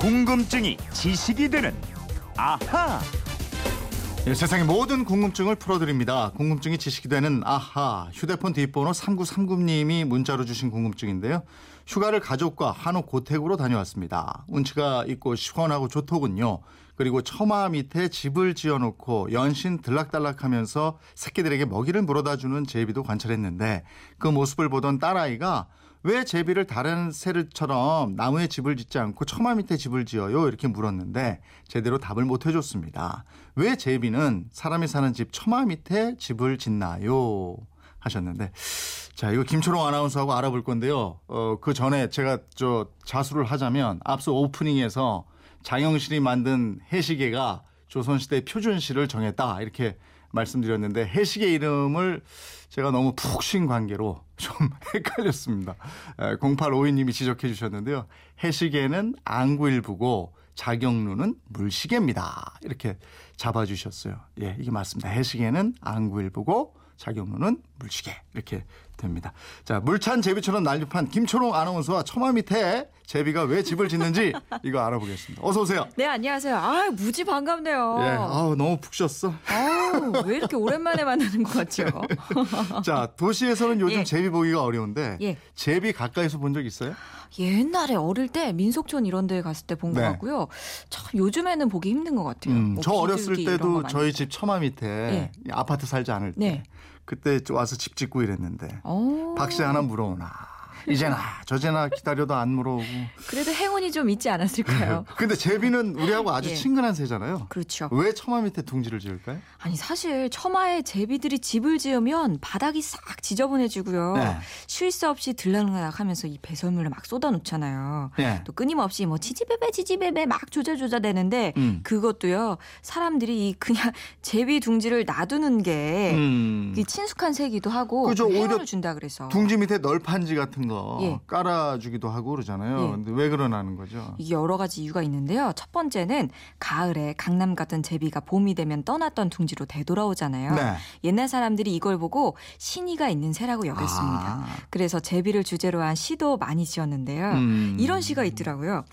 궁금증이 지식이 되는 아하. 예, 세상의 모든 궁금증을 풀어드립니다. 궁금증이 지식이 되는 아하. 휴대폰 뒷번호 3939님이 문자로 주신 궁금증인데요. 휴가를 가족과 한옥 고택으로 다녀왔습니다. 운치가 있고 시원하고 좋더군요. 그리고 처마 밑에 집을 지어놓고 연신 들락달락하면서 새끼들에게 먹이를 물어다주는 제비도 관찰했는데 그 모습을 보던 딸아이가 왜 제비를 다른 새들처럼 나무에 집을 짓지 않고 처마 밑에 집을 지어요? 이렇게 물었는데 제대로 답을 못 해줬습니다. 왜 제비는 사람이 사는 집 처마 밑에 집을 짓나요? 하셨는데 자 이거 김초롱 아나운서하고 알아볼 건데요. 어, 그 전에 제가 저 자수를 하자면 앞서 오프닝에서 장영실이 만든 해시계가 조선시대 표준시를 정했다 이렇게 말씀드렸는데 해시계 이름을 제가 너무 푹 쉰 관계로 좀 헷갈렸습니다. 0852님이 지적해 주셨는데요. 해시계는 안구일부고 자경루는 물시계입니다. 이렇게 잡아주셨어요. 예, 이게 맞습니다. 해시계는 안구일부고 자경루는 물시계 이렇게 됩니다. 자, 물찬 제비처럼 난립한 김초롱 아나운서와 처마 밑에 제비가 왜 집을 짓는지 이거 알아보겠습니다. 어서 오세요. 네, 안녕하세요. 아, 무지 반갑네요. 예, 아우 너무 푹 쉬었어. 아우, 왜 이렇게 오랜만에 만나는 것 같죠? 자, 도시에서는 요즘 예. 제비 보기가 어려운데 예. 제비 가까이서 본 적 있어요? 옛날에 어릴 때 민속촌 이런 데 갔을 때 본것 네. 같고요. 참 요즘에는 보기 힘든 것 같아요. 음, 뭐 저 어렸을 때도 저희 집 처마 밑에 아파트 살지 않을 때 네. 그때 와서 집 짓고 이랬는데 어, 박씨 하나 물어오나 이제나 저제나 기다려도 안 물어오고 그래도 행운이 좀 있지 않았을까요? 근데 제비는 우리하고 아주 예. 친근한 새잖아요. 그렇죠. 왜 처마 밑에 둥지를 지을까요? 아니 사실 처마에 제비들이 집을 지으면 바닥이 싹 지저분해지고요. 네. 쉴 새 없이 들락날락하면서 이 배설물을 막 쏟아놓잖아요. 예. 또 끊임없이 뭐 지지배배 지지배배 막 조자조자대는데 음. 그것도요 사람들이 이 그냥 제비 둥지를 놔두는 게 음. 친숙한 새기도 하고 그죠, 오히려 준다 그래서 둥지 밑에 널판지 같은 거 예. 깔아주기도 하고 그러잖아요. 예. 근데 왜 그러나는 거죠? 이게 여러 가지 이유가 있는데요. 첫 번째는 가을에 강남 같은 제비가 봄이 되면 떠났던 둥지로 되돌아오잖아요. 네. 옛날 사람들이 이걸 보고 신의가 있는 새라고 여겼습니다. 아. 그래서 제비를 주제로 한 시도 많이 지었는데요. 음. 이런 시가 있더라고요.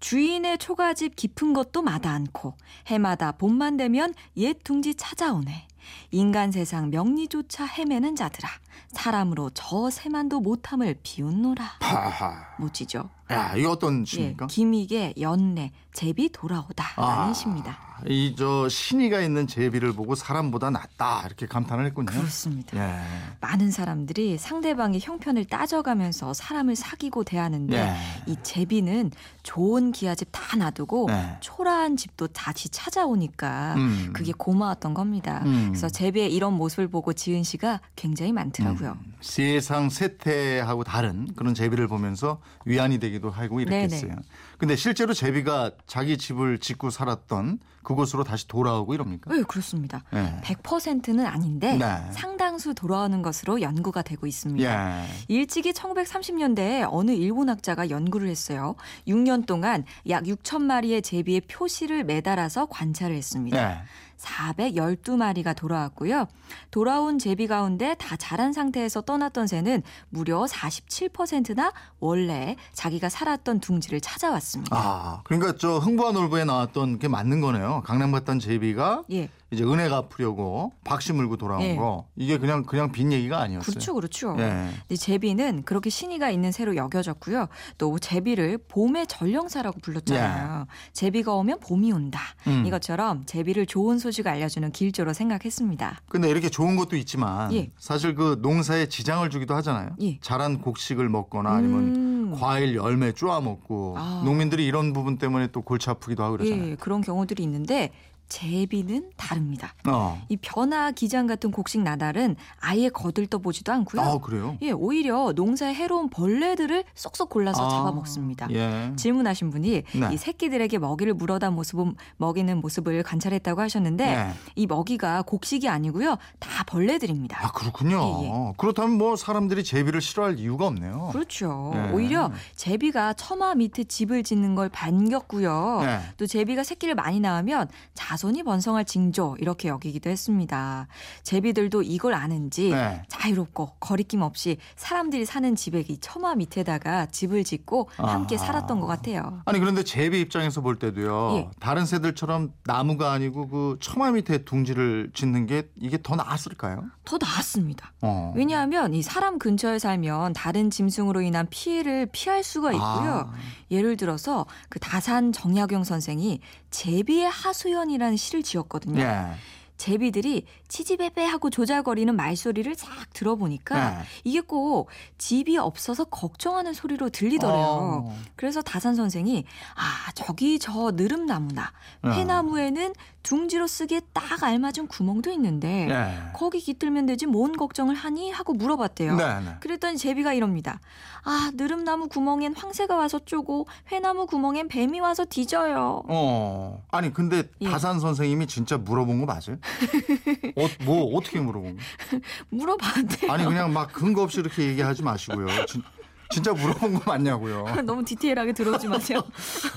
주인의 초가집 깊은 것도 마다 않고 해마다 봄만 되면 옛 둥지 찾아오네. 인간 세상 명리조차 헤매는 자들아. 사람으로 저 새만도 못함을 비웃노라. 하하. 멋지죠? 야, 이거 어떤 예, 시입니까? 김익의 연내 제비 돌아오다라는 아. 시입니다. 이 저 신의가 있는 제비를 보고 사람보다 낫다 이렇게 감탄을 했군요. 그렇습니다. 예. 많은 사람들이 상대방의 형편을 따져가면서 사람을 사귀고 대하는데 예. 이 제비는 좋은 기아집 다 놔두고 네. 초라한 집도 다시 찾아오니까 음. 그게 고마웠던 겁니다. 음. 그래서 제비의 이런 모습을 보고 지은 시가 굉장히 많더라고요. 음, 세상 세태하고 다른 그런 제비를 보면서 위안이 되기도 하고 이랬겠어요. 근데 실제로 제비가 자기 집을 짓고 살았던 그곳으로 다시 돌아오고 이럽니까? 네, 그렇습니다. 예. 100%는 아닌데 네. 상당수 돌아오는 것으로 연구가 되고 있습니다. 예. 일찍이 1930년대에 어느 일본 학자가 연구를 했어요. 6년 동안 약 6천 마리의 제비의 표시를 매달아서 관찰을 했습니다. 예. 412마리가 돌아왔고요. 돌아온 제비 가운데 다 자란 상태에서 떠났던 새는 무려 47%나 원래 자기가 살았던 둥지를 찾아왔습니다. 아, 그러니까 저 흥부와 놀부에 나왔던 게 맞는 거네요. 강남 갔던 제비가 예. 이제 은혜 갚으려고 박씨 물고 돌아온 예. 거. 이게 그냥 그냥 빈 얘기가 아니었어요. 그렇죠, 그렇죠. 예. 근데 제비는 그렇게 신의가 있는 새로 여겨졌고요. 또 제비를 봄의 전령사라고 불렀잖아요. 제비가 오면 봄이 온다. 예. 음. 이것처럼 제비를 좋은 소식 알려주는 길조로 생각했습니다. 근데 이렇게 좋은 것도 있지만 예. 사실 그 농사에 지장을 주기도 하잖아요. 예. 자란 곡식을 먹거나 아니면 음. 과일 열매 쪼아 먹고 아. 농민들이 이런 부분 때문에 또 골치 아프기도 하고 그러잖아요. 예, 그런 경우들이 있는데 제비는 다릅니다. 어. 이 변화 기장 같은 곡식 나달은 아예 거들떠 보지도 않고요. 아, 그래요? 예, 오히려 농사에 해로운 벌레들을 쏙쏙 골라서 아, 잡아먹습니다. 예. 질문하신 분이 네. 이 새끼들에게 먹이를 물어다 모습 먹이는 모습을 관찰했다고 하셨는데 네. 이 먹이가 곡식이 아니고요 다 벌레들입니다. 아, 그렇군요. 예, 예. 그렇다면 뭐 사람들이 제비를 싫어할 이유가 없네요. 그렇죠. 네. 오히려 제비가 처마 밑에 집을 짓는 걸 반겼고요. 네. 또 제비가 새끼를 많이 낳으면 자 손이 번성할 징조 이렇게 여기기도 했습니다. 제비들도 이걸 아는지 네. 자유롭고 거리낌 없이 사람들이 사는 집의 이 처마 밑에다가 집을 짓고 함께 아. 살았던 것 같아요. 아니 그런데 제비 입장에서 볼 때도요. 예. 다른 새들처럼 나무가 아니고 그 처마 밑에 둥지를 짓는 게 이게 더 나았을까요? 더 나았습니다. 어. 왜냐하면 이 사람 근처에 살면 다른 짐승으로 인한 피해를 피할 수가 있고요. 아. 예를 들어서 그 다산 정약용 선생이 제비의 하소연이라는 시를 지었거든요. 예. 제비들이 치지베베 하고 조잘거리는 말소리를 싹 들어보니까 네. 이게 꼭 집이 없어서 걱정하는 소리로 들리더래요. 어. 그래서 다산 선생이 아 저기 저 느릅나무나 어. 회나무에는 둥지로 쓰기에 딱 알맞은 구멍도 있는데 예. 거기 깃들면 되지 뭔 걱정을 하니 하고 물어봤대요. 네, 네. 그랬더니 제비가 이럽니다. 아 느릅나무 구멍엔 황새가 와서 쪼고 회나무 구멍엔 뱀이 와서 뒤져요. 어. 아니 근데 예. 다산 선생님이 진짜 물어본 거 맞아요? 어, 뭐 어떻게 물어본 거? 물어봤대요. 아니 그냥 막 근거 없이 이렇게 얘기하지 마시고요. 진, 진짜 물어본 거 맞냐고요. 너무 디테일하게 들어오지 마세요.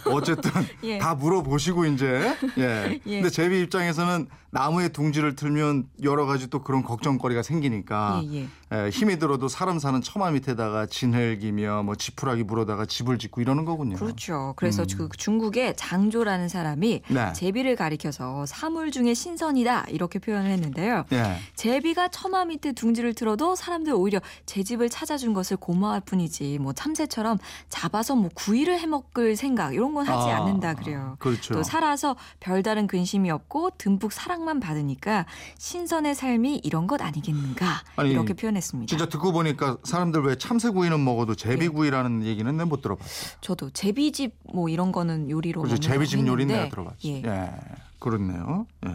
어쨌든 예. 다 물어보시고 이제 예. 예. 근데 제비 입장에서는 나무에 둥지를 틀면 여러 가지 또 그런 걱정거리가 생기니까 예, 예. 예, 힘이 들어도 사람 사는 처마 밑에다가 진흙이며 뭐 지푸라기 물어다가 집을 짓고 이러는 거군요. 그렇죠. 그래서 음. 그 중국의 장조라는 사람이 네. 제비를 가리켜서 사물 중에 신선이다 이렇게 표현을 했는데요. 예. 제비가 처마 밑에 둥지를 틀어도 사람들 오히려 제 집을 찾아준 것을 고마워할 뿐이지 뭐 참새처럼 잡아서 뭐 구이를 해먹을 생각 이런 건 하지 아, 않는다 그래요. 그렇죠. 또 살아서 별다른 근심이 없고 듬뿍 사랑 만 받으니까 신선의 삶이 이런 것 아니겠는가 아니, 이렇게 표현했습니다. 진짜 듣고 보니까 사람들 왜 참새구이는 먹어도 제비구이라는 얘기는 내가 못 들어봤어요. 저도 제비집 뭐 이런 거는 요리로 그렇죠. 제비집 요리는 했는데, 내가 들어봤지. 예. 예. 그렇네요. 예.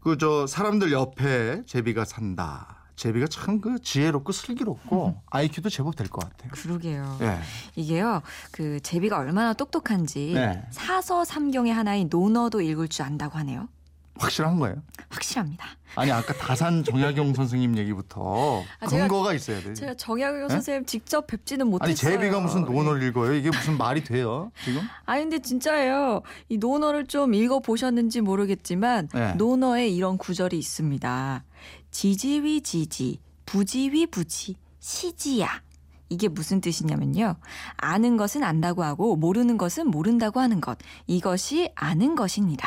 그 저 사람들 옆에 제비가 산다. 제비가 참 그 지혜롭고 슬기롭고 IQ도 제법 될 것 같아요. 그러게요. 예. 이게요, 그 제비가 얼마나 똑똑한지 네. 사서 삼경의 하나인 논어도 읽을 줄 안다고 하네요. 확실한 거예요. 확실합니다. 아니 아까 다산 정약용 선생님 얘기부터 아, 제가- 근거가 있어야 돼요. 제가 정약용 네? 선생님 직접 뵙지는 못했어요. 아니 제비가 무슨 예. 논어를 읽어요? 이게 무슨 말이 돼요? 지금? 아니 근데 진짜예요. 이 논어를 좀 읽어 보셨는지 모르겠지만 네. 논어에 이런 구절이 있습니다. 지지위 지지, 부지위 부지, 시지야. 이게 무슨 뜻이냐면요. 아는 것은 안다고 하고 모르는 것은 모른다고 하는 것. 이것이 아는 것입니다.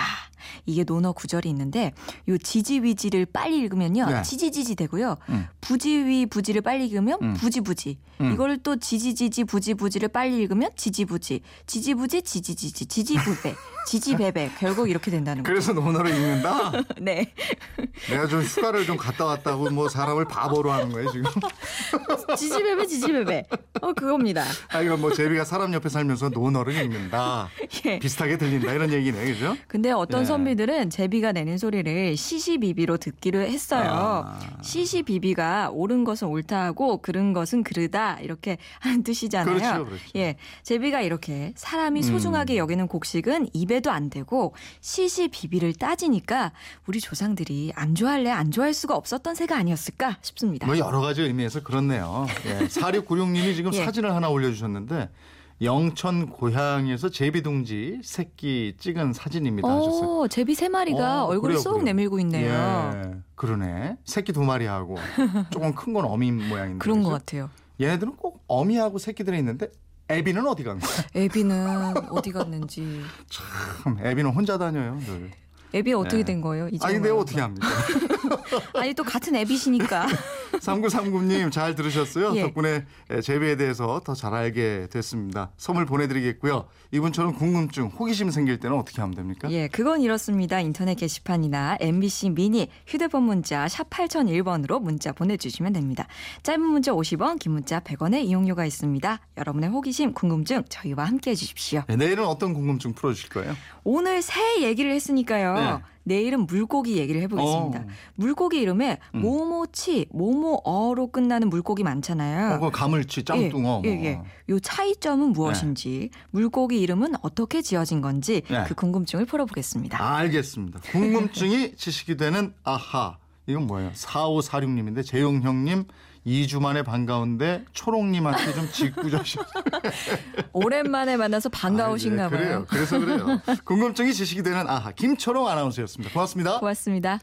이게 논어 구절이 있는데 요 지지위지를 빨리 읽으면요. 네. 지지지지 되고요. 음. 부지위 부지를 빨리 읽으면 음. 부지부지. 음. 이거를 또 지지지지 부지부지를 빨리 읽으면 지지부지. 지지부지 지지지지 지지부배. 지지배배. 결국 이렇게 된다는 거죠. 그래서 논어를 읽는다? 네. 내가 좀 휴가를 좀 갔다 왔다고 뭐 사람을 바보로 하는 거예요 지금? 지지배배 지지배배. 어 그겁니다. 아 이건 뭐 제비가 사람 옆에 살면서 논어를 읽는다. 예. 비슷하게 들린다 이런 얘기네, 그죠? 근데 어떤 예. 선비들은 제비가 내는 소리를 시시비비로 듣기로 했어요. 아. 시시비비가 옳은 것은 옳다 하고 그른 것은 그르다 이렇게 하는 뜻이잖아요. 그렇죠, 그렇죠. 예, 제비가 이렇게 사람이 음. 소중하게 여기는 곡식은 입에도 안 되고 시시비비를 따지니까 우리 조상들이 안 좋아할래 안 좋아할 수가 없었던 새가 아니었을까 싶습니다. 뭐 여러 가지 의미에서 그렇네요. 예. 4696님이 지금 예. 사진을 하나 올려주셨는데 영천 고향에서 제비둥지 새끼 찍은 사진입니다. 오, 제비 세 마리가 어, 얼굴을 그래요, 쏙 그래요. 내밀고 있네요. 예, 그러네. 새끼 두 마리하고 조금 큰 건 어미 모양인데. 그런 그죠? 것 같아요. 얘네들은 꼭 어미하고 새끼들이 있는데 애비는 어디 간 거야? 애비는 어디 갔는지. 참 애비는 혼자 다녀요. 늘. 애비 어떻게 네. 된 거예요? 이제 아니 내가 어떻게 합니까? 아니 또 같은 애비시니까. 3939님 잘 들으셨어요? 예. 덕분에 제비에 대해서 더 잘 알게 됐습니다. 선물 보내드리겠고요. 이분처럼 궁금증, 호기심 생길 때는 어떻게 하면 됩니까? 예, 그건 이렇습니다. 인터넷 게시판이나 MBC 미니 휴대폰 문자 샵 8001번으로 문자 보내주시면 됩니다. 짧은 문자 50원, 긴 문자 100원의 이용료가 있습니다. 여러분의 호기심, 궁금증 저희와 함께해 주십시오. 네, 내일은 어떤 궁금증 풀어주실 거예요? 오늘 새 얘기를 했으니까요. 네. 내일은 물고기 얘기를 해보겠습니다. 어. 물고기 이름에 음. 모모치, 모모어로 끝나는 물고기 많잖아요. 어, 그 가물치, 짱뚱어. 예, 예, 예. 요 차이점은 무엇인지, 물고기 이름은 어떻게 지어진 건지 네. 그 궁금증을 풀어보겠습니다. 알겠습니다. 궁금증이 지식이 되는 아하. 이건 뭐예요? 4546님인데 재용 형님 2주 만에 반가운데 초롱님한테 좀 짓궂으셔. 오랜만에 만나서 반가우신가 아, 예, 봐요. 그래요. 그래서 그래요. 궁금증이 지식이 되는 아하 김초롱 아나운서였습니다. 고맙습니다. 고맙습니다.